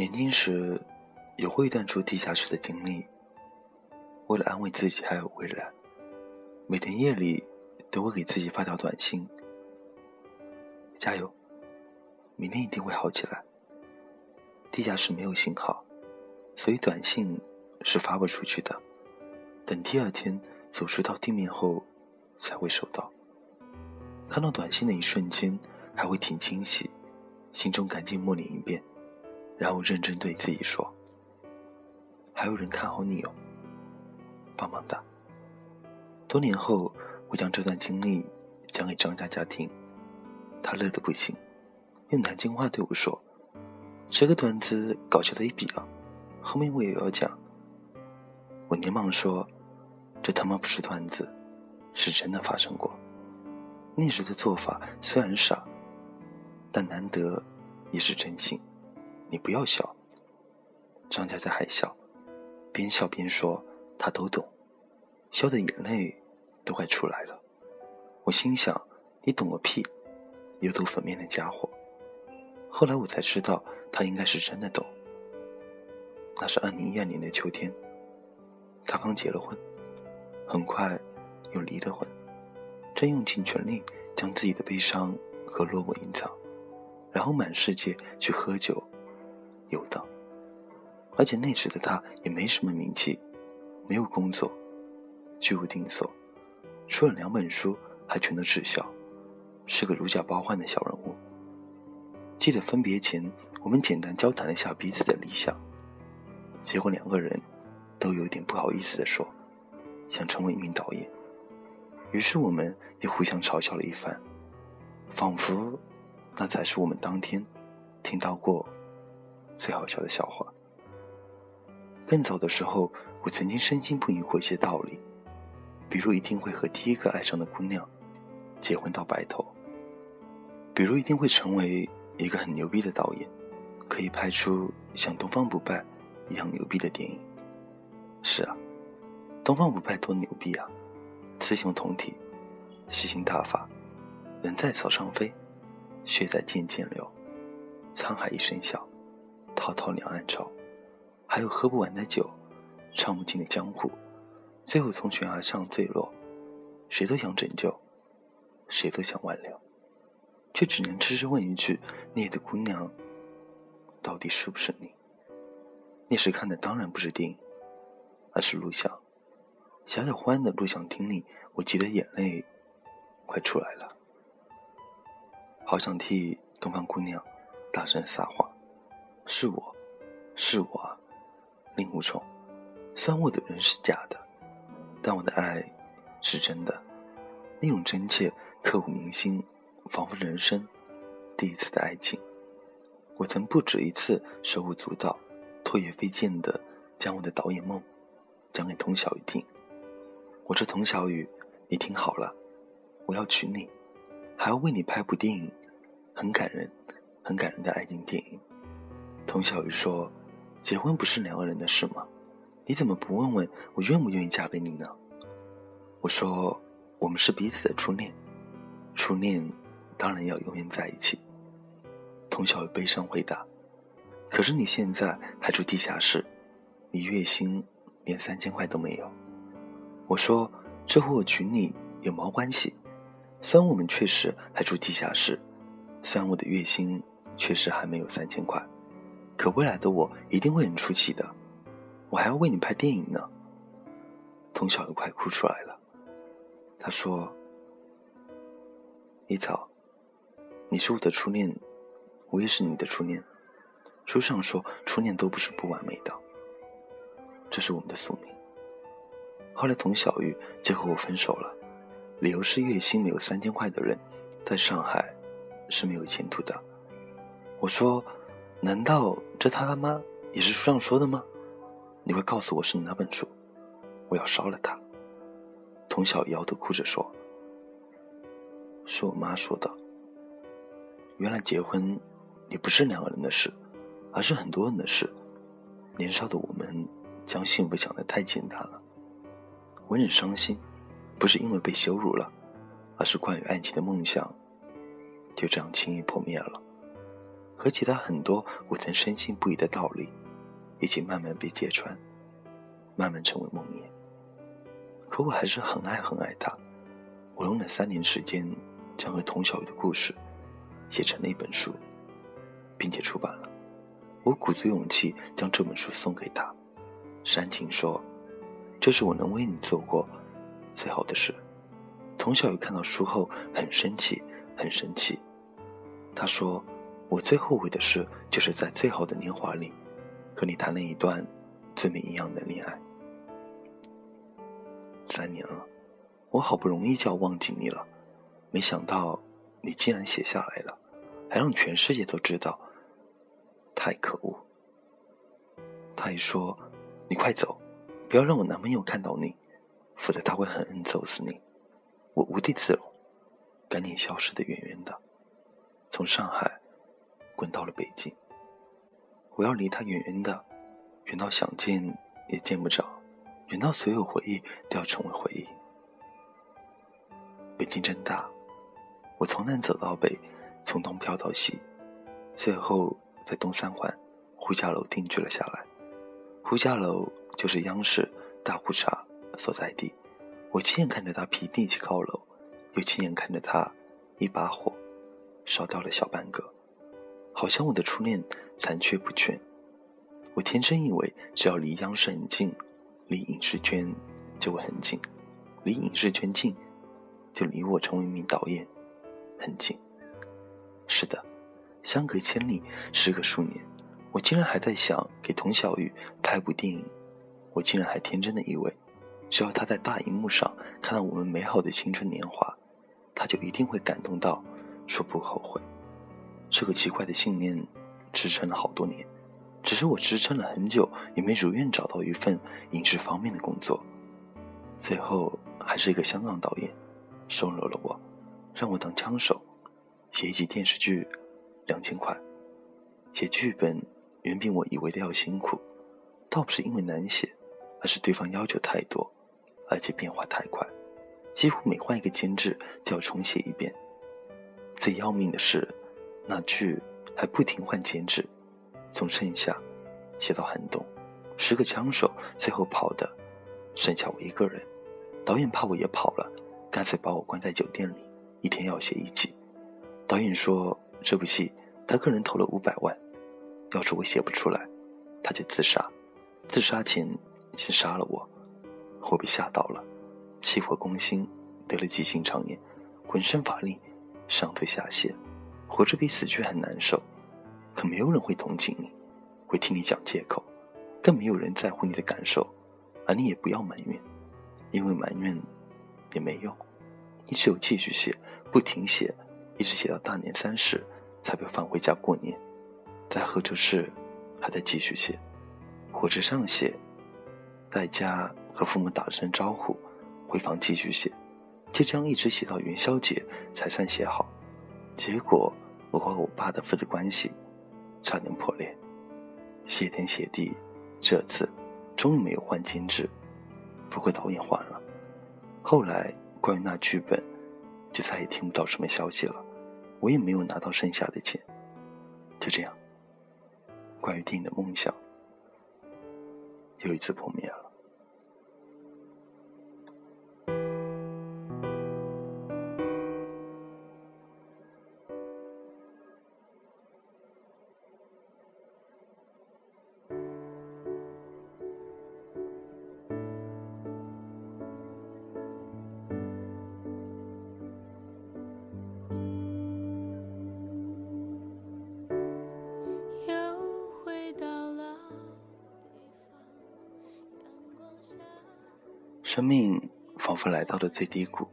年轻时有过一段住地下室的经历。为了安慰自己还有未来，每天夜里都会给自己发条短信：“加油，明天一定会好起来。”地下室没有信号，所以短信是发不出去的。等第二天走出到地面后，才会收到。看到短信的一瞬间，还会挺惊喜，心中赶紧默念一遍。然后认真对自己说：“还有人看好你哦，棒棒哒！”多年后，我将这段经历讲给张佳佳听，她乐得不行，用南京话对我说：“这个段子搞笑的一笔了，后面我也要讲。”我连忙说：“这他妈不是段子，是真的发生过。那时的做法虽然傻，但难得也是真心。”你不要笑。张佳佳还笑，边笑边说：“他都懂。”笑的眼泪都快出来了。我心想：“你懂个屁！油头粉面的家伙。”后来我才知道，他应该是真的懂。那是二零一二年的秋天，他刚结了婚，很快又离了婚，正用尽全力将自己的悲伤和落寞隐藏，然后满世界去喝酒。游荡，而且那时的他也没什么名气，没有工作，居无定所，出了两本书还全都滞销，是个如假包换的小人物。记得分别前，我们简单交谈了一下彼此的理想，结果两个人都有点不好意思的说，想成为一名导演，于是我们也互相嘲笑了一番，仿佛那才是我们当天听到过。最好笑的笑话。更早的时候，我曾经深信不疑过一些道理，比如一定会和第一个爱上的姑娘结婚到白头，比如一定会成为一个很牛逼的导演，可以拍出像《东方不败》一样牛逼的电影。是啊，《东方不败》多牛逼啊！雌雄同体，吸星大法，人在草上飞，血在涧涧流，沧海一声笑。滔滔两岸潮，还有喝不完的酒，唱不尽的江湖，最后从悬崖上坠落，谁都想拯救，谁都想挽留，却只能痴痴问一句：那夜的姑娘，到底是不是你？那时看的当然不是电影，而是录像。小小欢的录像厅里，我急得眼泪快出来了，好想替东方姑娘大声撒谎。是我，是我，令狐冲。虽然我的人是假的，但我的爱是真的。那种真切、刻骨铭心，仿佛人生第一次的爱情。我曾不止一次手舞足蹈、唾液飞溅的将我的导演梦讲给童小雨听。我说：“童小雨，你听好了，我要娶你，还要为你拍部电影，很感人、很感人的爱情电影。”童小鱼说：“结婚不是两个人的事吗？你怎么不问问我愿不愿意嫁给你呢？”我说：“我们是彼此的初恋，初恋当然要永远在一起。”童小鱼悲伤回答：“可是你现在还住地下室，你月薪连三千块都没有。”我说：“这和我娶你有毛关系？虽然我们确实还住地下室，虽然我的月薪确实还没有三千块。”可未来的我一定会很出气的，我还要为你拍电影呢。童小鱼快哭出来了，他说：“一草，你是我的初恋，我也是你的初恋。书上说初恋都不是不完美的，这是我们的宿命。”后来童小玉就和我分手了，理由是月薪没有三千块的人，在上海是没有前途的。我说。难道这他他妈也是书上说的吗？你会告诉我是哪本书？我要烧了它。童小瑶都哭着说：“是我妈说的。原来结婚也不是两个人的事，而是很多人的事。年少的我们将幸福想得太简单了。我很伤心，不是因为被羞辱了，而是关于爱情的梦想就这样轻易破灭了。”和其他很多我曾深信不疑的道理，已经慢慢被揭穿，慢慢成为梦魇。可我还是很爱很爱他。我用了三年时间，将和童小雨的故事写成了一本书，并且出版了。我鼓足勇气将这本书送给他，煽情说：“这是我能为你做过最好的事。”童小雨看到书后很生气，很生气。他说：“我最后悔的事，就是在最好的年华里，和你谈了一段最没营养的恋爱。三年了，我好不容易就要忘记你了，没想到你竟然写下来了，还让全世界都知道。太可恶！”他一说：“你快走，不要让我男朋友看到你，否则他会狠狠揍死你。”我无地自容，赶紧消失的远远的，从上海滚到了北京。我要离他远远的，远到想见也见不着，远到所有回忆都要成为回忆。北京真大，我从南走到北，从东飘到西，最后在东三环呼家楼定居了下来。呼家楼就是央视大裤衩所在地。我亲眼看着他皮地起高楼，又亲眼看着他一把火烧掉了小半个，好像我的初恋残缺不全。我天真以为只要离央视很近，离影视圈就会很近；离影视圈近，就离我成为一名导演很近。是的，相隔千里，时隔数年，我竟然还在想给童小雨拍部电影。我竟然还天真的以为。只要他在大荧幕上看到我们美好的青春年华，他就一定会感动到说不后悔。这个奇怪的信念支撑了好多年，只是我支撑了很久，也没如愿找到一份影视方面的工作。最后还是一个香港导演收留了我，让我当枪手，写一集电视剧，两千块。写剧本远比我以为的要辛苦，倒不是因为难写，而是对方要求太多。而且变化太快，几乎每换一个监制就要重写一遍。最要命的是，那剧还不停换监制，从盛夏写到寒冬，十个枪手最后跑的剩下我一个人。导演怕我也跑了，干脆把我关在酒店里，一天要写一集。导演说这部戏他个人投了五百万，要是我写不出来，他就自杀，自杀前先杀了我。我被吓到了，气火攻心，得了急性肠炎，浑身乏力，上吐下泻，活着比死去还难受。可没有人会同情你，会听你讲借口，更没有人在乎你的感受，而你也不要埋怨，因为埋怨也没用。你只有继续写，不停写，一直写到大年三十才被放回家过年。在贺州市，还在继续写，火车上写，在家。和父母打声招呼，回房继续写，就这样一直写到元宵节才算写好。结果我和我爸的父子关系差点破裂。谢天谢地，这次终于没有换监制，不过导演换了。后来关于那剧本，就再也听不到什么消息了，我也没有拿到剩下的钱。就这样，关于电影的梦想又一次破灭了。生命仿佛来到了最低谷，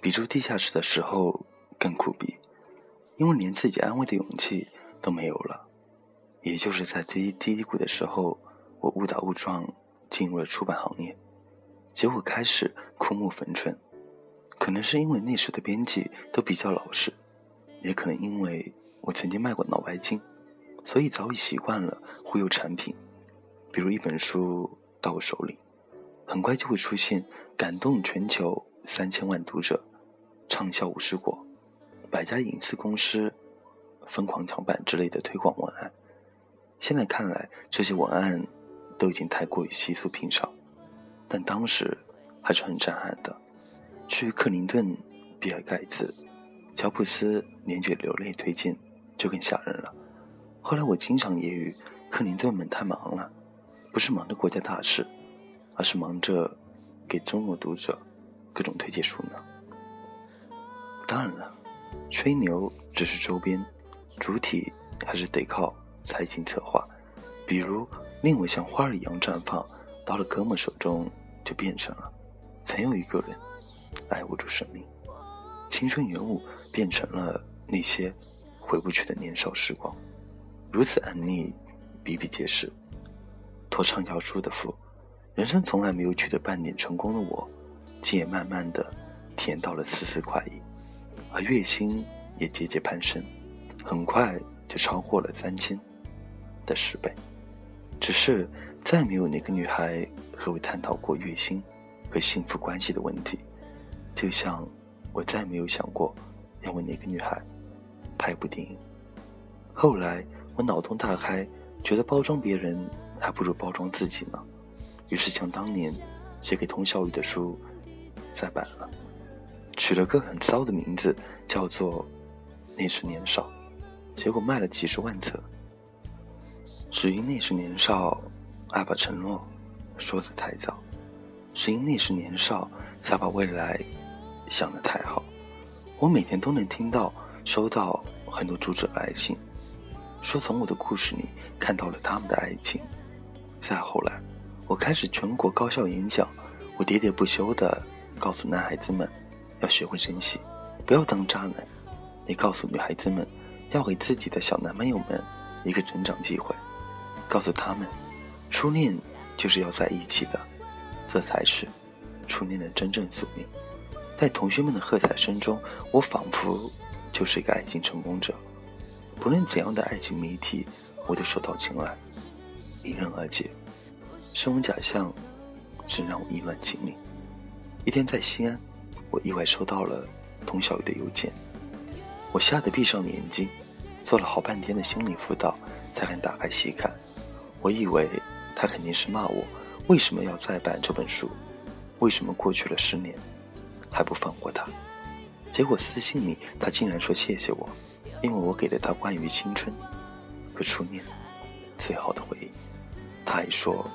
比住地下室的时候更苦逼，因为连自己安慰的勇气都没有了。也就是在最低谷的时候，我误打误撞进入了出版行业，结果开始枯木逢春。可能是因为那时的编辑都比较老实，也可能因为我曾经卖过脑白金，所以早已习惯了忽悠产品。比如一本书到我手里。很快就会出现感动全球三千万读者，畅销五十国，百家影视公司疯狂抢版之类的推广文案。现在看来，这些文案都已经太过于稀疏平常，但当时还是很震撼的。至于克林顿、比尔盖茨、乔布斯连卷流泪推荐，就更吓人了。后来我经常揶揄克林顿们太忙了，不是忙着国家大事，而是忙着给中国读者各种推荐书呢。当然了，吹牛只是周边，主体还是得靠财经策划。比如令我像花儿一样绽放，到了哥们手中就变成了曾有一个人。爱握住生命，青春元物变成了那些回不去的年少时光，如此暗匿，比比皆是。托畅销书的福，人生从来没有取得半点成功的我，竟也慢慢的甜到了丝丝快意，而月薪也节节攀升，很快就超过了三千的十倍。只是再没有哪个女孩和我探讨过月薪和幸福关系的问题。就像我再没有想过要为哪个女孩拍部电影。后来我脑洞大开，觉得包装别人还不如包装自己呢。于是将当年写给童小雨的书再版了，取了个很骚的名字，叫做《那时年少》。结果卖了几十万册。只因那时年少，爱把承诺说得太早；只因那时年少，才把未来。想的太好，我每天都能听到、收到很多读者来信，说从我的故事里看到了他们的爱情。再后来，我开始全国高校演讲，我喋喋不休地告诉男孩子们要学会珍惜，不要当渣男；也告诉女孩子们要给自己的小男朋友们一个成长机会，告诉他们，初恋就是要在一起的，这才是初恋的真正宿命。在同学们的喝彩声中，我仿佛就是一个爱情成功者。不论怎样的爱情谜题，我都手到擒来，迎刃而解。身为假象，真让我意乱情迷。一天在西安，我意外收到了童小雨的邮件，我吓得闭上眼睛，做了好半天的心理辅导，才敢打开细看。我以为他肯定是骂我为什么要再版这本书，为什么过去了十年。还不放过他，结果私信里他竟然说谢谢我，因为我给了他关于青春和初恋最好的回忆。他还说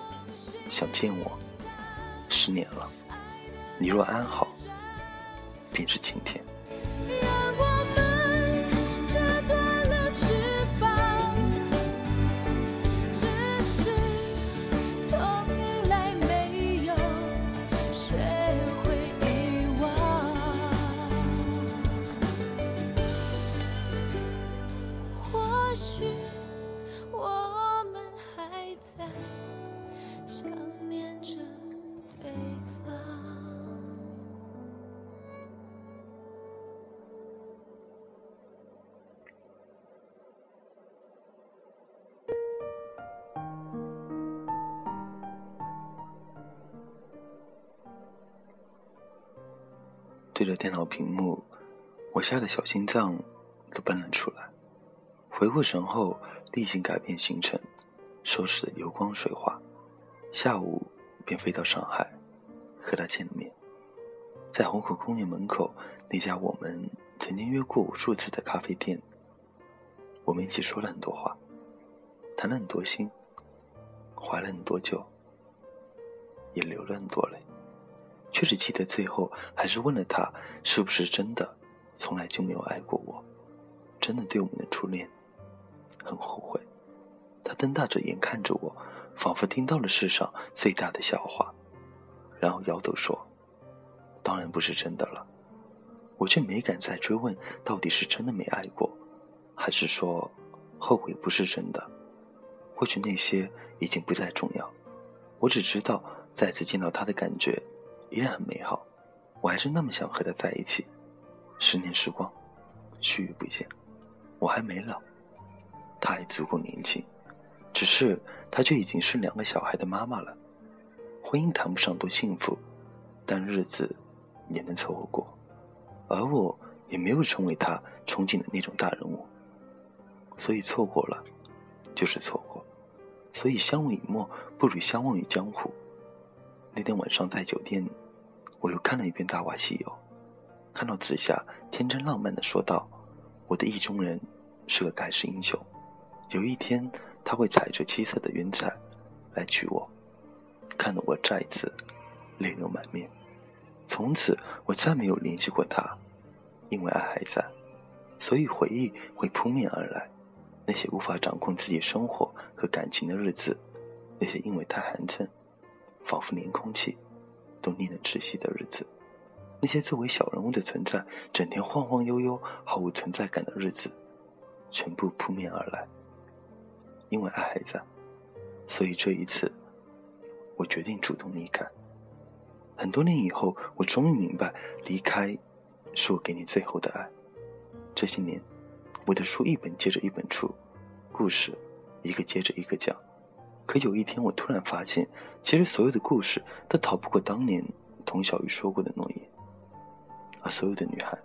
想见我，十年了，你若安好，便是晴天。对着电脑屏幕，我吓得小心脏都蹦了出来。回过神后，立即改变行程，收拾的油光水滑。下午便飞到上海，和他见了面。在虹口公园门口那家我们曾经约过无数次的咖啡店，我们一起说了很多话，谈了很多心，怀了很多酒，也流了很多泪。却只记得最后还是问了他，是不是真的从来就没有爱过我，真的对我们的初恋很后悔。他瞪大着眼看着我，仿佛听到了世上最大的笑话，然后摇头说：“当然不是真的了。”我却没敢再追问，到底是真的没爱过，还是说后悔不是真的？或许那些已经不再重要，我只知道再次见到他的感觉。依然很美好，我还是那么想和他在一起。十年时光，须臾不见，我还没老，他还足够年轻，只是他却已经是两个小孩的妈妈了。婚姻谈不上多幸福，但日子也能凑合过，而我也没有成为他憧憬的那种大人物。所以错过了，就是错过。所以相濡以沫不如相忘于江湖。那天晚上在酒店，我又看了一遍《大话西游》，看到紫霞天真浪漫的说道：“我的意中人是个盖世英雄，有一天他会踩着七色的云彩来娶我。”看得我再次泪流满面。从此我再没有联系过他，因为爱还在，所以回忆会扑面而来。那些无法掌控自己生活和感情的日子，那些因为太寒碜，仿佛连空气都令人窒息的日子，那些作为小人物的存在，整天晃晃悠悠、毫无存在感的日子，全部扑面而来。因为爱还在，所以这一次，我决定主动离开。很多年以后，我终于明白，离开是我给你最后的爱。这些年。我的书一本接着一本出，故事一个接着一个讲。可有一天，我突然发现，其实所有的故事都逃不过当年童小雨说过的诺言。而所有的女孩，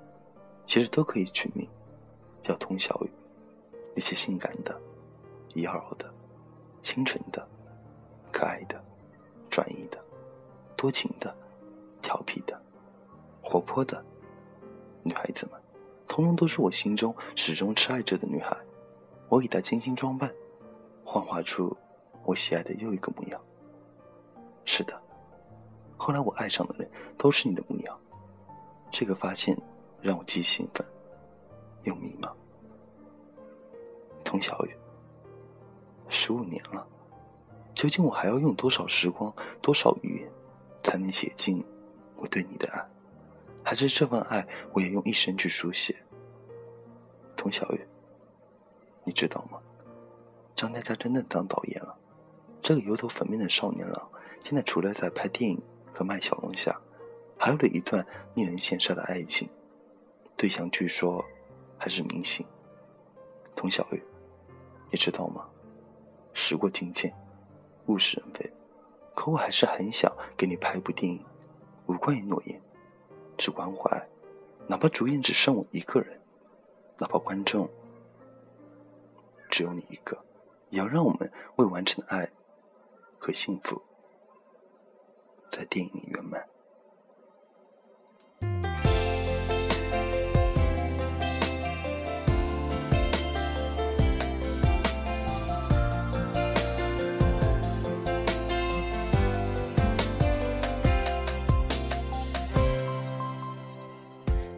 其实都可以取名叫童小雨。那些性感的、妖娆的、清纯的、可爱的、专一的、多情的、调皮的、活泼的女孩子们。通通都是我心中始终痴爱着的女孩，我给她精心装扮，幻化出我喜爱的又一个模样。是的，后来我爱上的人都是你的模样。这个发现让我既兴奋又迷茫。童小雨，十五年了，究竟我还要用多少时光、多少语言，才能写尽我对你的爱？还是这份爱，我也用一生去书写。童小雨，你知道吗？张嘉佳真的当导演了。这个油头粉面的少年郎，现在除了在拍电影和卖小龙虾，还有了一段令人羡煞的爱情，对象据说还是明星。童小玉，你知道吗？时过境迁，物是人非，可我还是很想给你拍部电影，无关于诺言。只关怀，哪怕主演只剩我一个人，哪怕观众只有你一个，也要让我们未完成的爱和幸福，在电影里圆满。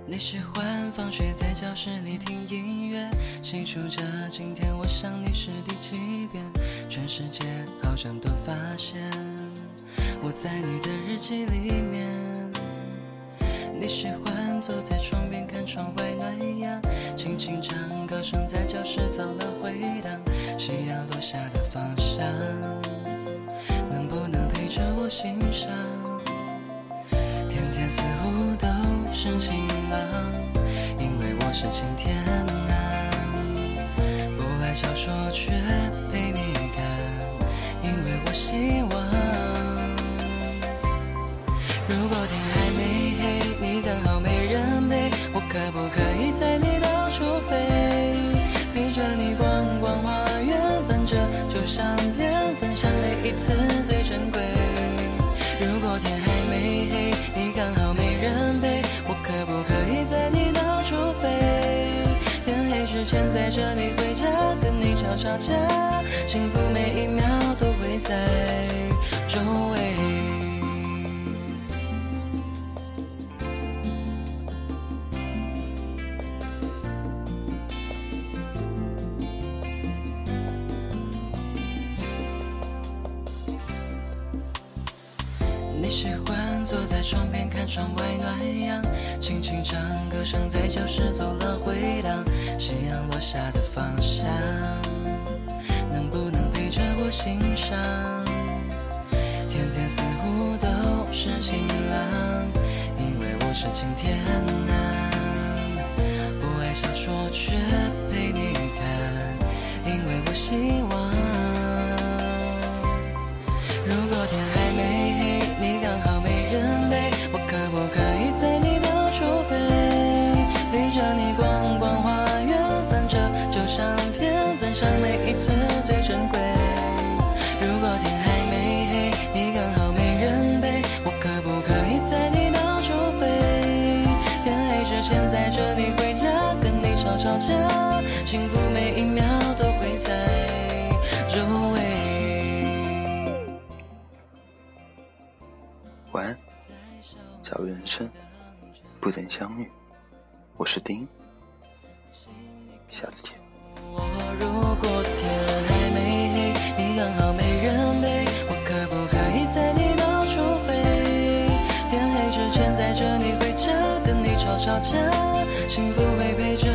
你喜欢放学在教室里听音乐，细数着今天我想你是第几遍，全世界好像都发现我在你的日记里面。你喜欢坐在窗边看窗外暖阳，轻轻唱歌声在教室走廊回荡，夕阳落下的方向，能不能陪着我欣赏？天天似乎都是晴朗，因为我是晴天啊。不爱小说却幸福每一秒都会在周围。你喜欢坐在窗边看窗外暖阳，轻轻唱歌声在教室走廊回荡，夕阳落下的方向，着我欣赏？天天似乎都是晴朗，因为我是晴天啊。不爱小说却陪你看，因为我希望。不曾相遇，我是丁，下次见。我可不可以在你到处飞？天黑之前载着你回家，跟你吵吵架，幸福会陪着。